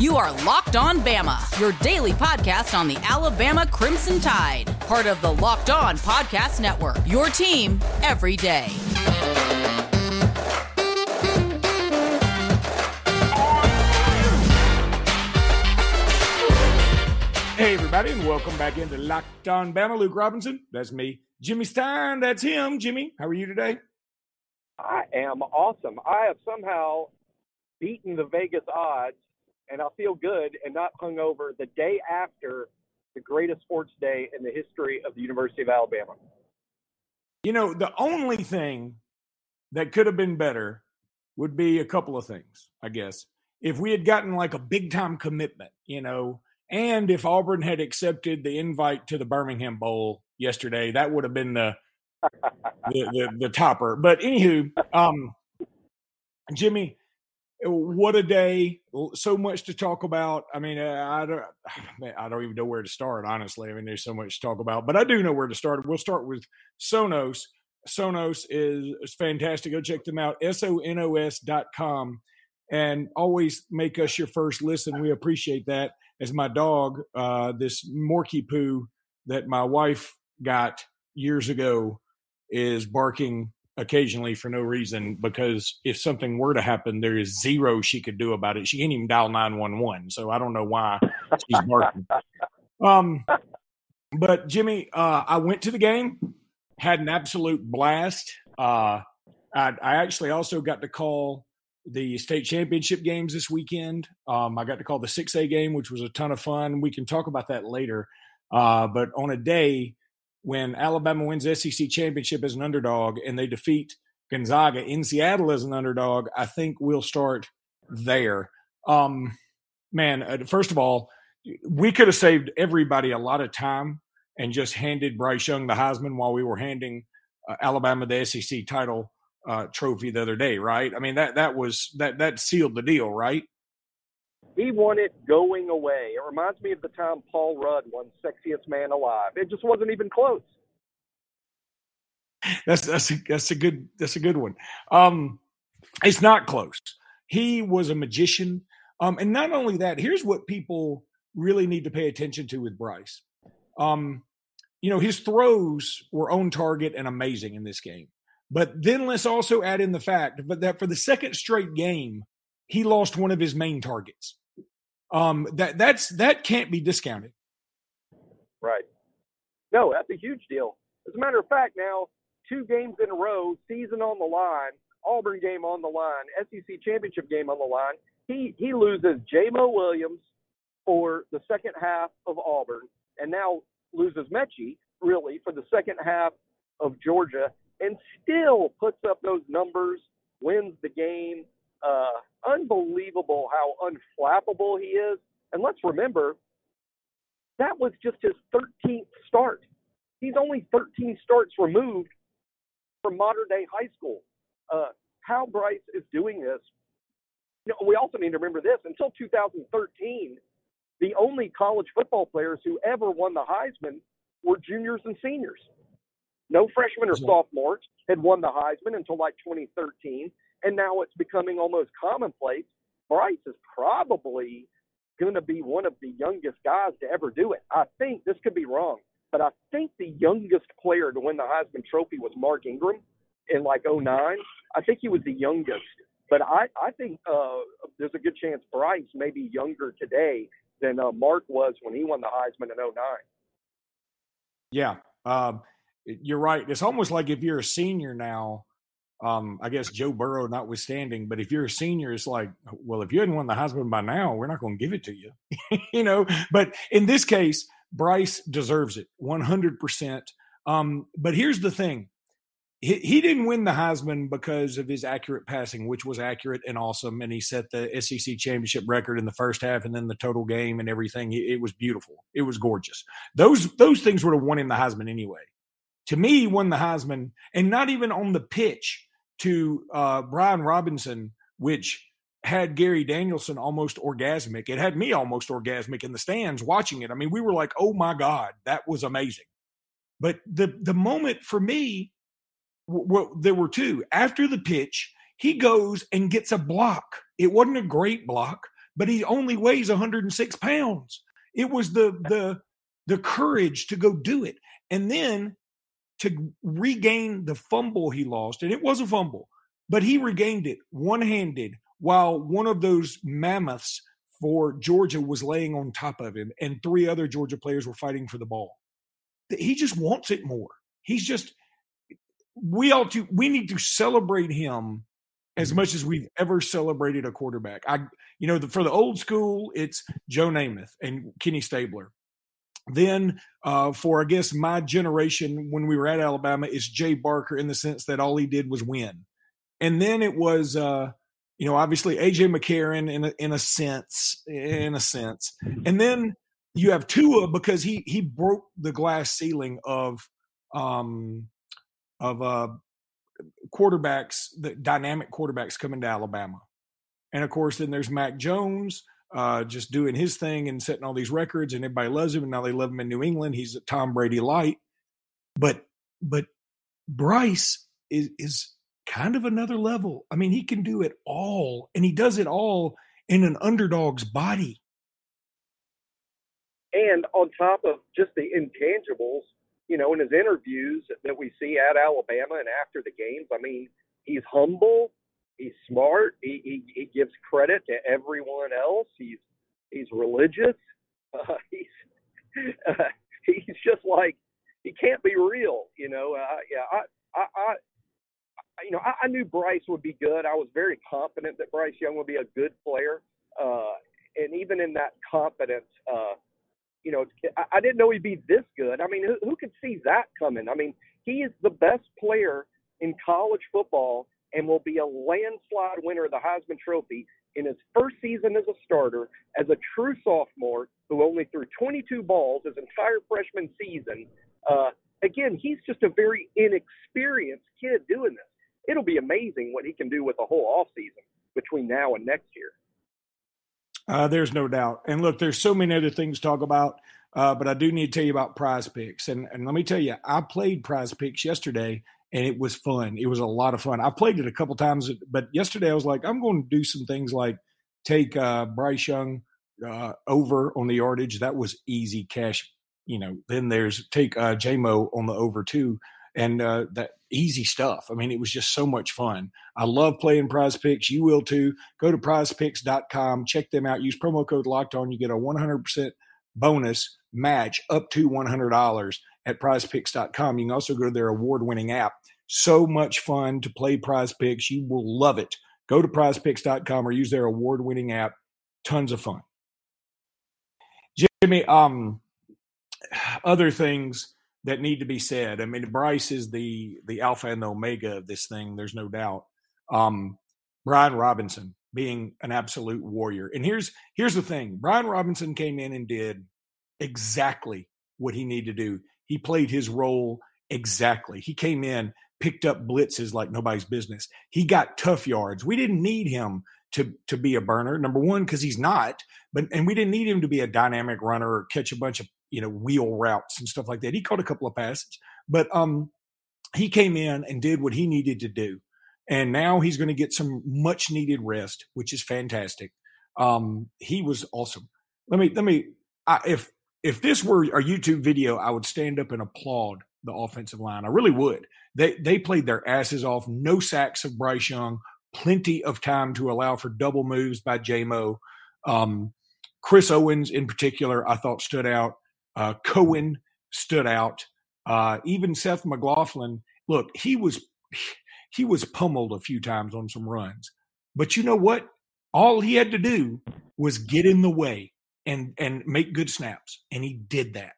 You are Locked On Bama, your daily podcast on the Alabama Crimson Tide, part of the Locked On Podcast Network. Your team every day. Hey, everybody, and welcome back into Locked On Bama. Luke Robinson, that's me. Jimmy Stein, that's him. Jimmy, how are you today? I am awesome. I have somehow beaten the Vegas odds and I'll feel good and not hungover the day after the greatest sports day in the history of the University of Alabama. You know, the only thing that could have been better would be a couple of things, I guess. If we had gotten like a big time commitment, you know, and if Auburn had accepted the invite to the Birmingham Bowl yesterday, that would have been the the, the, the topper. But anywho, um, Jimmy, what a day! So much to talk about. I mean, uh, I don't, I don't even know where to start. Honestly, I mean, there's so much to talk about, but I do know where to start. We'll start with Sonos. Sonos is, is fantastic. Go check them out. S O N O S dot com, and always make us your first listen. We appreciate that. As my dog, uh, this Morky Poo that my wife got years ago, is barking occasionally for no reason because if something were to happen, there is zero she could do about it. She can't even dial 911. So I don't know why she's barking. Um, but Jimmy, uh, I went to the game, had an absolute blast. Uh, I, I actually also got to call the state championship games this weekend. Um, I got to call the 6A game, which was a ton of fun. We can talk about that later. Uh, but on a day when Alabama wins SEC championship as an underdog and they defeat Gonzaga in Seattle as an underdog, I think we'll start there. Um, man, uh, first of all, we could have saved everybody a lot of time and just handed Bryce Young the Heisman while we were handing uh, Alabama the SEC title uh, trophy the other day, right? I mean that that was that that sealed the deal, right? He won it going away. It reminds me of the time Paul Rudd won Sexiest Man Alive. It just wasn't even close. That's that's a, that's a good that's a good one. Um, it's not close. He was a magician, um, and not only that. Here's what people really need to pay attention to with Bryce. Um, you know, his throws were on target and amazing in this game. But then let's also add in the fact but that for the second straight game, he lost one of his main targets. Um, that that's that can't be discounted. Right. No, that's a huge deal. As a matter of fact, now two games in a row, season on the line, Auburn game on the line, SEC championship game on the line. He he loses J-Mo Williams for the second half of Auburn, and now loses Metchie really for the second half of Georgia, and still puts up those numbers, wins the game. Uh, unbelievable how unflappable he is. And let's remember, that was just his 13th start. He's only 13 starts removed from modern day high school. Uh, how Bryce is doing this. You know, we also need to remember this until 2013, the only college football players who ever won the Heisman were juniors and seniors. No freshmen or sophomores had won the Heisman until like 2013 and now it's becoming almost commonplace. Bryce is probably going to be one of the youngest guys to ever do it. I think this could be wrong, but I think the youngest player to win the Heisman Trophy was Mark Ingram in like 09. I think he was the youngest, but I I think uh, there's a good chance Bryce may be younger today than uh, Mark was when he won the Heisman in 09. Yeah, um, you're right. It's almost like if you're a senior now um, I guess Joe Burrow notwithstanding, but if you're a senior, it's like, well, if you hadn't won the Heisman by now, we're not going to give it to you, you know. But in this case, Bryce deserves it 100%. Um, but here's the thing he, he didn't win the Heisman because of his accurate passing, which was accurate and awesome. And he set the SEC championship record in the first half and then the total game and everything. It, it was beautiful. It was gorgeous. Those, those things would have won him the Heisman anyway. To me, he won the Heisman and not even on the pitch to uh, Brian Robinson, which had Gary Danielson almost orgasmic. It had me almost orgasmic in the stands watching it. I mean, we were like, "Oh my god, that was amazing." But the the moment for me, well, there were two. After the pitch, he goes and gets a block. It wasn't a great block, but he only weighs 106 pounds. It was the the the courage to go do it, and then to regain the fumble he lost, and it was a fumble, but he regained it one handed while one of those mammoths for Georgia was laying on top of him, and three other Georgia players were fighting for the ball. He just wants it more. He's just we ought to we need to celebrate him as mm-hmm. much as we've ever celebrated a quarterback. I you know the, for the old school, it's Joe Namath and Kenny Stabler. Then uh, for I guess my generation when we were at Alabama is Jay Barker in the sense that all he did was win, and then it was uh, you know obviously AJ McCarron in a, in a sense in a sense, and then you have Tua because he he broke the glass ceiling of um of uh quarterbacks the dynamic quarterbacks coming to Alabama, and of course then there's Mac Jones uh, just doing his thing and setting all these records, and everybody loves him. And now they love him in New England. He's a Tom Brady light, but but Bryce is is kind of another level. I mean, he can do it all, and he does it all in an underdog's body. And on top of just the intangibles, you know, in his interviews that we see at Alabama and after the games, I mean, he's humble he's smart. He, he, he gives credit to everyone else. He's he's religious. Uh, he's uh, he's just like he can't be real, you know. Uh, yeah, I, I, I, you know, I, I knew Bryce would be good. I was very confident that Bryce Young would be a good player, uh, and even in that confidence, uh, you know, I, I didn't know he'd be this good. I mean, who, who could see that coming? I mean, he is the best player in college football and will be a landslide winner of the Heisman Trophy in his first season as a starter as a true sophomore who only threw 22 balls his entire freshman season. Uh, again, he's just a very inexperienced kid doing this. It'll be amazing what he can do with a whole off season between now and next year. Uh, there's no doubt. And look, there's so many other things to talk about, uh, but I do need to tell you about prize picks. And, and let me tell you, I played prize picks yesterday and it was fun. It was a lot of fun. I've played it a couple times, but yesterday I was like, I'm going to do some things like take uh, Bryce Young uh, over on the yardage. That was easy cash. You know, then there's take uh, JMO on the over too, and uh, that easy stuff. I mean, it was just so much fun. I love playing Prize Picks. You will too. Go to PrizePicks.com, check them out. Use promo code Locked On. You get a 100% bonus match up to $100 at prizepicks.com. You can also go to their award winning app. So much fun to play prize picks. You will love it. Go to prizepicks.com or use their award winning app. Tons of fun. Jimmy, um, other things that need to be said. I mean, Bryce is the the alpha and the omega of this thing. There's no doubt. Um, Brian Robinson being an absolute warrior. And here's here's the thing: Brian Robinson came in and did exactly what he needed to do. He played his role exactly. He came in, picked up blitzes like nobody's business. He got tough yards. We didn't need him to to be a burner. Number one, because he's not, but and we didn't need him to be a dynamic runner or catch a bunch of you know wheel routes and stuff like that. He caught a couple of passes, but um, he came in and did what he needed to do, and now he's going to get some much needed rest, which is fantastic. Um, he was awesome. Let me let me I, if if this were a YouTube video, I would stand up and applaud the offensive line. I really would. They they played their asses off. No sacks of Bryce Young. Plenty of time to allow for double moves by JMO. Um, Chris Owens, in particular, I thought stood out. Uh, Cohen stood out. Uh, even Seth McLaughlin. Look, he was he was pummeled a few times on some runs, but you know what? All he had to do was get in the way and and make good snaps, and he did that.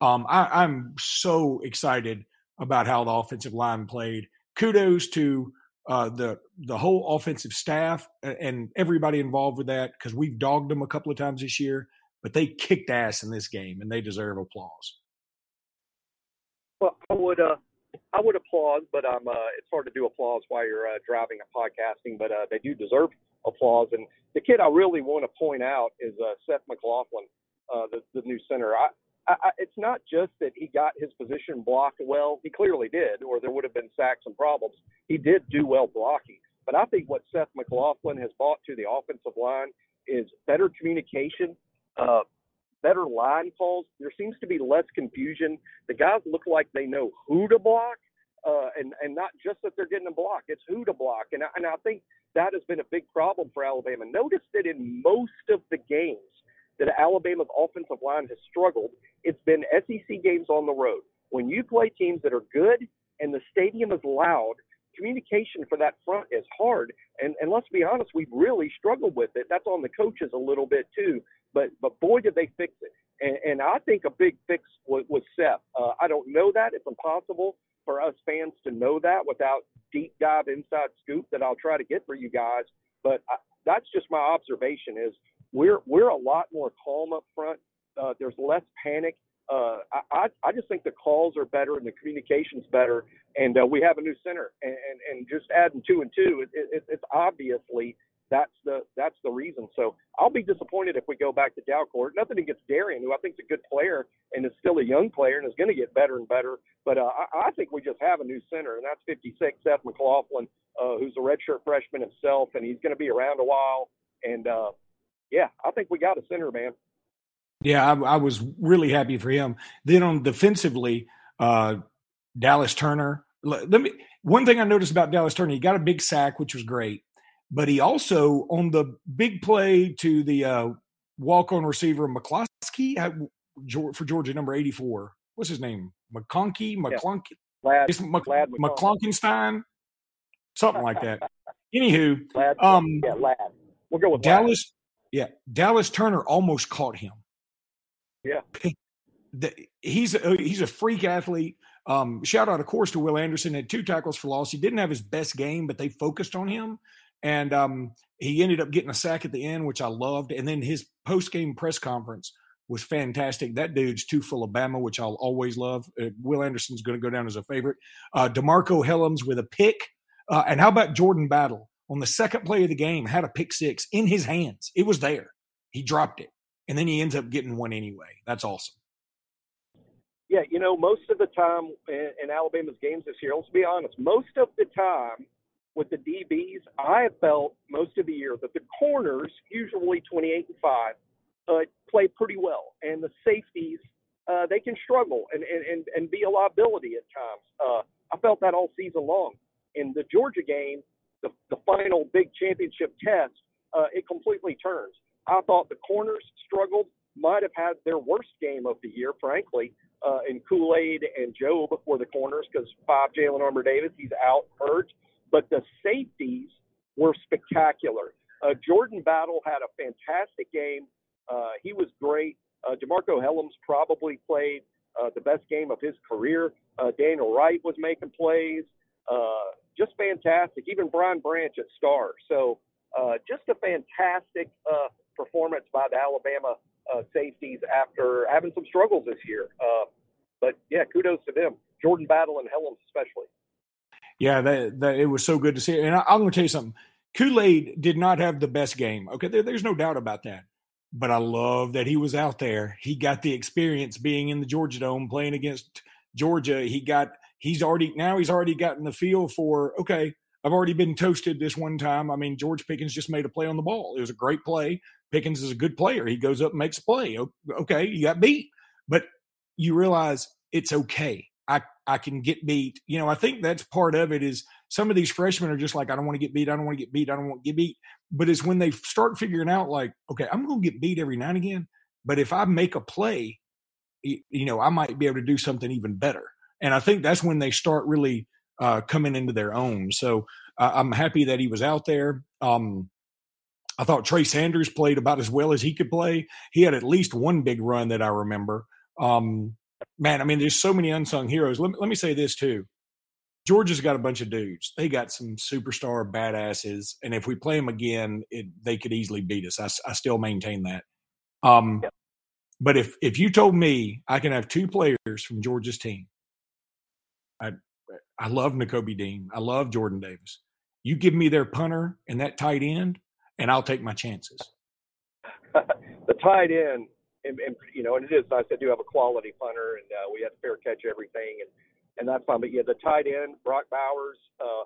Um, I, I'm so excited about how the offensive line played. Kudos to uh, the the whole offensive staff and everybody involved with that because we've dogged them a couple of times this year, but they kicked ass in this game and they deserve applause. Well, I would uh, I would applaud, but um, uh, it's hard to do applause while you're uh, driving and podcasting. But uh, they do deserve applause. And the kid I really want to point out is uh, Seth McLaughlin, uh, the, the new center. I, I, it's not just that he got his position blocked well. He clearly did, or there would have been sacks and problems. He did do well blocking. But I think what Seth McLaughlin has brought to the offensive line is better communication, uh, better line calls. There seems to be less confusion. The guys look like they know who to block, uh, and and not just that they're getting a block. It's who to block, and I, and I think that has been a big problem for Alabama. Notice that in most of the games that Alabama's offensive line has struggled, it's been SEC games on the road. When you play teams that are good and the stadium is loud, communication for that front is hard. And and let's be honest, we've really struggled with it. That's on the coaches a little bit too. But but boy, did they fix it. And, and I think a big fix was, was Seth. Uh, I don't know that; it's impossible for us fans to know that without deep dive inside scoop that I'll try to get for you guys. But I, that's just my observation: is we're we're a lot more calm up front. Uh, there's less panic. Uh, I, I just think the calls are better and the communication's better, and uh, we have a new center. And, and, and just adding two and two, it, it, it's obviously that's the that's the reason. So I'll be disappointed if we go back to Dalcourt. Nothing against Darrian, who I think is a good player and is still a young player and is going to get better and better. But uh, I, I think we just have a new center, and that's 56 Seth McLaughlin, uh, who's a redshirt freshman himself, and he's going to be around a while. And uh, yeah, I think we got a center, man. Yeah, I, I was really happy for him. Then on defensively, uh, Dallas Turner. Let me. One thing I noticed about Dallas Turner, he got a big sack, which was great, but he also on the big play to the uh, walk-on receiver McCloskey for Georgia, number eighty-four. What's his name? McConkey, McClunky, yeah. Ladd McClunkenstein, something like that. Anywho, Ladd, um, yeah, Ladd. We'll go with Dallas. Yeah, Dallas Turner almost caught him. Yeah, he's a, he's a freak athlete. Um, shout out, of course, to Will Anderson. Had two tackles for loss. He didn't have his best game, but they focused on him, and um, he ended up getting a sack at the end, which I loved. And then his post game press conference was fantastic. That dude's too full of Bama, which I'll always love. Uh, Will Anderson's going to go down as a favorite. Uh, Demarcco Hellams with a pick. Uh, and how about Jordan Battle on the second play of the game had a pick six in his hands. It was there. He dropped it. And then he ends up getting one anyway. That's awesome. Yeah, you know, most of the time in, in Alabama's games this year, let's be honest, most of the time with the DBs, I have felt most of the year that the corners, usually 28 and 5, uh, play pretty well. And the safeties, uh, they can struggle and, and, and, and be a liability at times. Uh, I felt that all season long. In the Georgia game, the, the final big championship test, uh, it completely turns. I thought the corners struggled, might have had their worst game of the year, frankly, uh, in Kool Aid and Joe before the corners because five Jalyn Armour Davis, he's out hurt. But the safeties were spectacular. Uh, Jordan Battle had a fantastic game. Uh, he was great. Uh, Demarcco Hellams probably played uh, the best game of his career. Uh, Daniel Wright was making plays. Uh, just fantastic. Even Brian Branch at star. So just a fantastic performance by the Alabama safeties after having some struggles this year. But yeah, kudos to them, Jordan Battle and Hellams especially. Yeah, that, that it was so good to see. And I, am going to tell you something. Kool Aid did not have the best game. Okay, there, there's no doubt about that. But I love that he was out there. He got the experience being in the Georgia Dome playing against Georgia. He got he's already now he's already gotten the feel for okay I've already been toasted this one time. I mean, George Pickens just made a play on the ball. It was a great play. Pickens is a good player. He goes up and makes a play. Okay, you got beat, but you realize it's okay. I I can get beat. You know, I think that's part of it. Is some of these freshmen are just like, I don't want to get beat. I don't want to get beat. I don't want to get beat. But it's when they start figuring out, like, okay, I'm to get beat every now and again. But if I make a play, you know, I might be able to do something even better. And I think that's when they start really uh, coming into their own. So uh, I'm happy that he was out there. Um, I thought Trey Sanders played about as well as he could play. He had at least one big run that I remember. Um, man, I mean, there's so many unsung heroes. Let me, let me say this too. Georgia's got a bunch of dudes. They got some superstar badasses, and if we play them again, it, they could easily beat us. I, I still maintain that. Um. But if if you told me I can have two players from Georgia's team, I I love Nakobe Dean. I love Jordan Davis. You give me their punter and that tight end, and I'll take my chances. the tight end, and, and, you know, and it is nice. I do have a quality punter, and uh, we have to fair catch everything, and and that's fine. But yeah, the tight end, Brock Bowers, uh,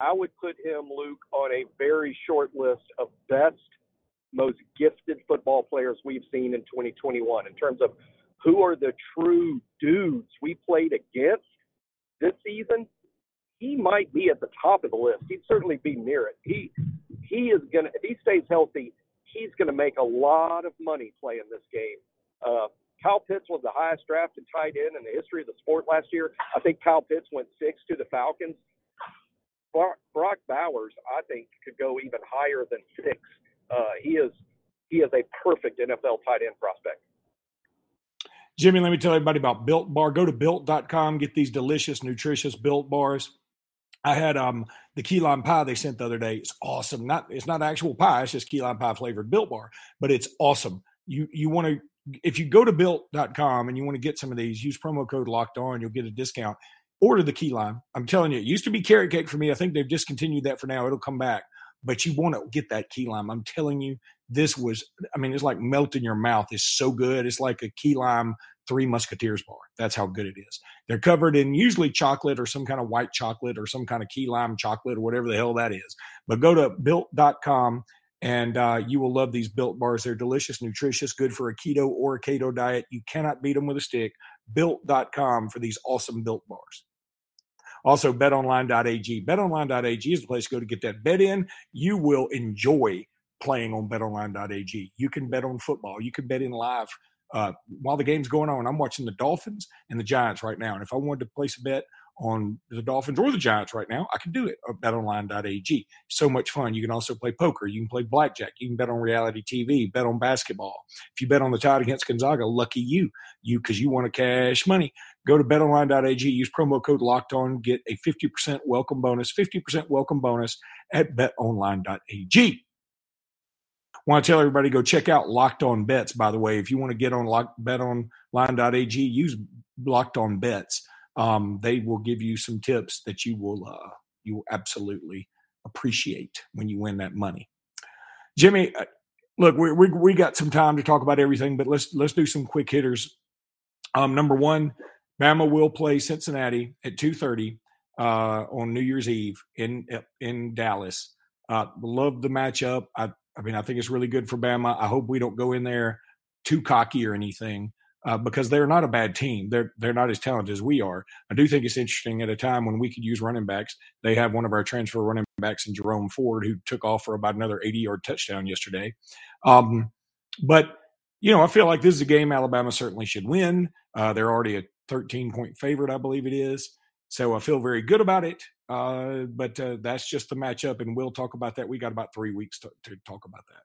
I would put him, Luke, on a very short list of best most gifted football players we've seen in 2021 in terms of who are the true dudes we played against this season. He might be at the top of the list. He'd certainly be near it. He he is gonna if he stays healthy, he's gonna make a lot of money playing this game. Uh, Kyle Pitts was the highest drafted tight end in the history of the sport last year. I think Kyle Pitts went six to the Falcons. Brock Bowers, I think, could go even higher than six. Uh, he is he is a perfect NFL tight end prospect. Jimmy, let me tell everybody about Built Bar. Go to built.com, get these delicious, nutritious Built Bars. I had um the key lime pie they sent the other day. It's awesome. Not it's not actual pie, it's just key lime pie flavored Built Bar, but it's awesome. You you want to if you go to built.com and you want to get some of these, use promo code locked on, you'll get a discount. Order the key lime. I'm telling you, it used to be carrot cake for me. I think they've discontinued that for now. It'll come back. But you want to get that key lime. I'm telling you, this was, I mean, it's like melt in your mouth. It's so good. It's like a key lime Three Musketeers bar. That's how good it is. They're covered in usually chocolate or some kind of white chocolate or some kind of key lime chocolate or whatever the hell that is. But go to built.com and uh, you will love these built bars. They're delicious, nutritious, good for a keto or a keto diet. You cannot beat them with a stick. Built.com for these awesome built bars. Also, betonline.ag. Betonline.ag is the place to go to get that bet in. You will enjoy playing on betonline.ag. You can bet on football. You can bet in live uh, while the game's going on. I'm watching the Dolphins and the Giants right now. And if I wanted to place a bet on the Dolphins or the Giants right now, I can do it at betonline.ag. So much fun. You can also play poker. You can play blackjack. You can bet on reality TV, bet on basketball. If you bet on the Tide against Gonzaga, lucky you, you because you want to cash money. Go to betonline.ag, use promo code locked on, get a 50% welcome bonus, 50% welcome bonus at betonline.ag. Want to tell everybody go check out Locked On Bets. By the way, if you want to get on lock, betonline.ag, use Locked On Bets um, they will give you some tips that you will uh, you will absolutely appreciate when you win that money. Jimmy, uh, look, we, we we got some time to talk about everything, but let's let's do some quick hitters. Um, number one, Bama will play Cincinnati at two thirty uh, on New Year's Eve in in Dallas. Uh, love the matchup. I I mean, I think it's really good for Bama. I hope we don't go in there too cocky or anything uh, because they're not a bad team. They're they're not as talented as we are. I do think it's interesting at a time when we could use running backs. They have one of our transfer running backs in Jerome Ford who took off for about another 80 yard touchdown yesterday. Um, but you know, I feel like this is a game Alabama certainly should win. Uh, they're already a 13 point favorite, I believe it is. So I feel very good about it. Uh, but uh, that's just the matchup, and we'll talk about that. We got about three weeks to, to talk about that.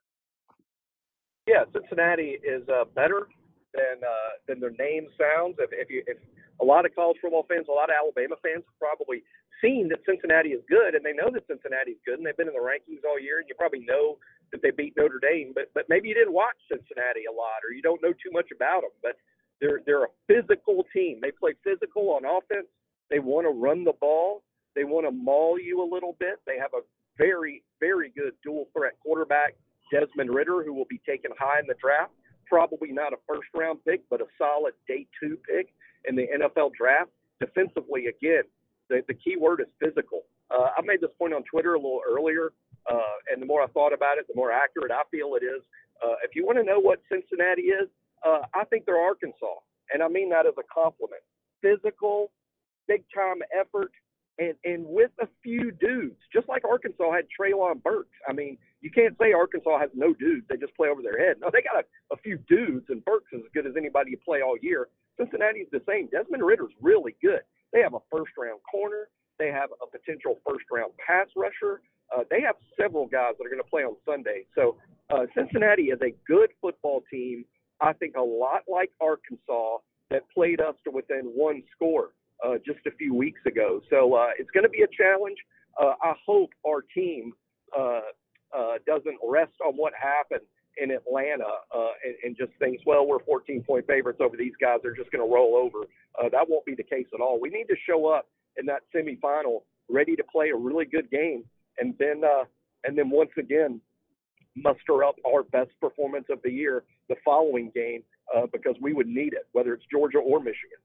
Yeah, Cincinnati is uh, better than uh, than their name sounds. If, if you if a lot of college football fans, a lot of Alabama fans have probably seen that Cincinnati is good, and they know that Cincinnati is good, and they've been in the rankings all year, and you probably know that they beat Notre Dame, but but maybe you didn't watch Cincinnati a lot, or you don't know too much about them. But they're they're a physical team. They play physical on offense. They want to run the ball. They want to maul you a little bit. They have a very very good dual threat quarterback, Desmond Ridder, who will be taken high in the draft probably not a first round pick, but a solid day two pick in the NFL draft. Defensively, again, the, the key word is physical. Uh, I made this point on Twitter a little earlier, uh, and the more I thought about it, the more accurate I feel it is. Uh, if you want to know what Cincinnati is, uh, I think they're Arkansas, and I mean that as a compliment. Physical, big time effort, and and with a few dudes, just like Arkansas had Treylon Burks. I mean, you can't say Arkansas has no dudes; they just play over their head. No, they got a, a few dudes, and Burks is as good as anybody you play all year. Cincinnati's the same. Desmond Ridder's really good. They have a first round corner. They have a potential first round pass rusher. Uh, they have several guys that are going to play on Sunday. So uh, Cincinnati is a good football team. I think a lot like Arkansas that played us to within one score uh, just a few weeks ago. So uh, it's going to be a challenge. Uh, I hope our team uh, uh, doesn't rest on what happened in Atlanta uh, and, and just thinks, well, we're 14 point favorites over these guys. They're just going to roll over. Uh, that won't be the case at all. We need to show up in that semifinal ready to play a really good game, and then uh, and then once again muster up our best performance of the year the following game uh, because we would need it, whether it's Georgia or Michigan.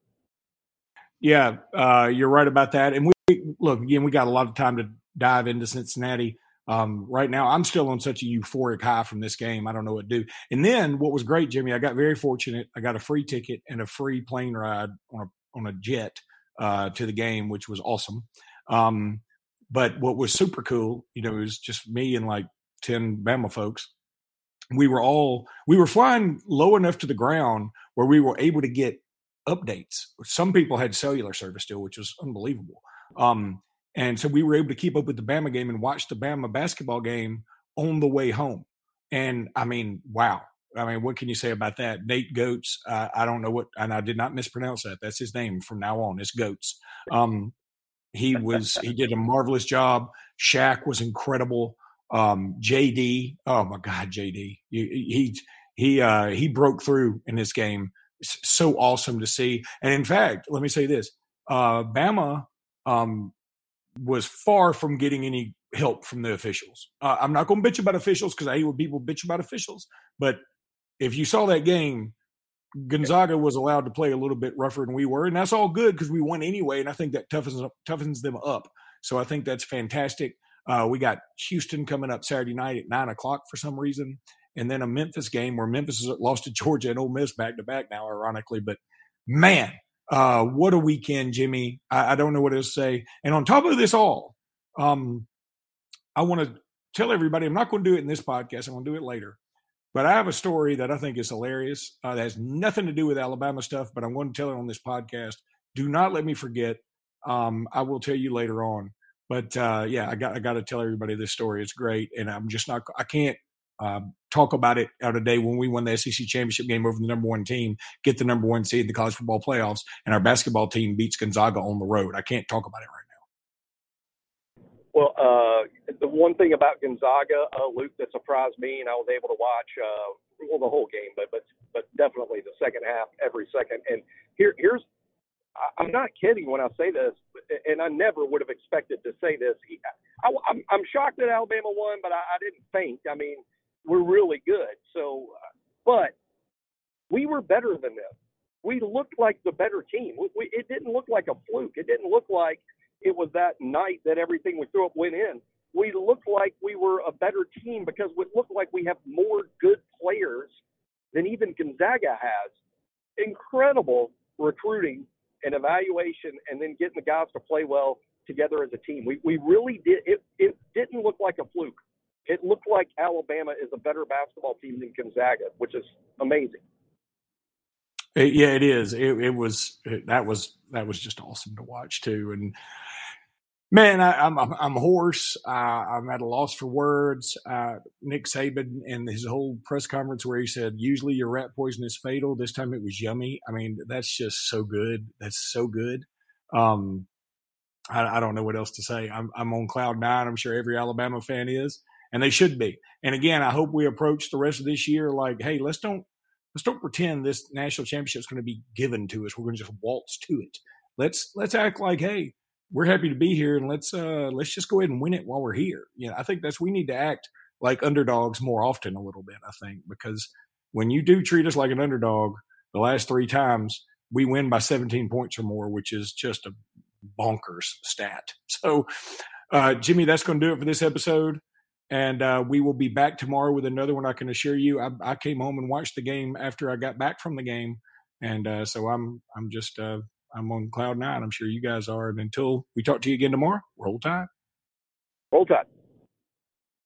Yeah, uh, you're right about that. And we look again. We got a lot of time to dive into Cincinnati. um, right now I'm still on such a euphoric high from this game. I don't know what to do. And then what was great, Jimmy, I got very fortunate. I got a free ticket and a free plane ride on a on a jet uh, to the game, which was awesome. Um, but what was super cool, you know, it was just me and like ten Bama folks. We were all we were flying low enough to the ground where we were able to get updates. Some people had cellular service still, which was unbelievable. Um, and so we were able to keep up with the Bama game and watch the Bama basketball game on the way home. And I mean, wow. I mean, what can you say about that? Nate Goats. Uh, I don't know what, and I did not mispronounce that. That's his name from now on. It's Goats. Um, he was, he did a marvelous job. Shaq was incredible. Um, JD. Oh my God, JD. He, he, he, uh, he broke through in this game. So awesome to see. And in fact, let me say this: uh, Bama um, was far from getting any help from the officials. Uh, I'm not going to bitch about officials because I hate when people bitch about officials. But if you saw that game, Gonzaga was allowed to play a little bit rougher than we were, and that's all good because we won anyway. And I think that toughens toughens them up. So I think that's fantastic. Uh, we got Houston coming up Saturday night at nine o'clock for some reason, and then a Memphis game where Memphis lost to Georgia and Ole Miss back to back now, ironically. But man, uh, what a weekend, Jimmy. I, I, don't know what to say. And on top of this all, um, I want to tell everybody I'm not going to do it in this podcast. I'm going to do it later. But I have a story that I think is hilarious. Uh, that has nothing to do with Alabama stuff, but I'm going to tell it on this podcast. Do not let me forget. Um, I will tell you later on. But uh, yeah, I got I got to tell everybody this story. It's great, and I'm just not. I can't um, talk about it out of day when we won the SEC championship game over the number one team, get the number one seed in the college football playoffs, and our basketball team beats Gonzaga on the road. I can't talk about it right now. Well, uh, the one thing about Gonzaga, uh, Luke, that surprised me, and I was able to watch uh, well the whole game, but but but definitely the second half, every second. And here here's I'm not kidding when I say this, and I never would have expected to say this. I, am shocked that Alabama won, but I, I didn't faint. I mean, we're really good. So, uh, but we were better than them. We looked like the better team. We, we, it didn't look like a fluke. It didn't look like it was that night that everything we threw up went in. We looked like we were a better team because it looked like we have more good players than even Gonzaga has. Incredible recruiting and evaluation, and then getting the guys to play well together as a team. We we really did. It it didn't look like a fluke it looked like Alabama is a better basketball team than Gonzaga, which is amazing. It, yeah, it is. It, it was it, that was that was just awesome to watch too. And man, I, am I'm, I'm hoarse. Uh, I'm at a loss for words. Uh, Nick Saban and his whole press conference where he said, "Usually your rat poison is fatal. This time it was yummy." I mean, that's just so good. That's so good. Um, I, I don't know what else to say. I'm I'm on cloud nine. I'm sure every Alabama fan is and they should be. And again, I hope we approach the rest of this year like, hey, let's don't let's don't pretend this national championship is going to be given to us. We're going to just waltz to it. Let's let's act like, hey, we're happy to be here, and let's uh let's just go ahead and win it while we're here. You know, I think that's we need to act like underdogs more often a little bit. I think because when you do treat us like an underdog, the last three times we win by 17 points or more, which is just a bonkers stat. So, uh, Jimmy, that's going to do it for this episode. And uh, we will be back tomorrow with another one. I can assure you. I, I, came home and watched the game after I got back from the game, and uh, so I'm I'm just uh, I'm on cloud nine. I'm sure you guys are. And until we talk to you again tomorrow, roll tide. Roll tide.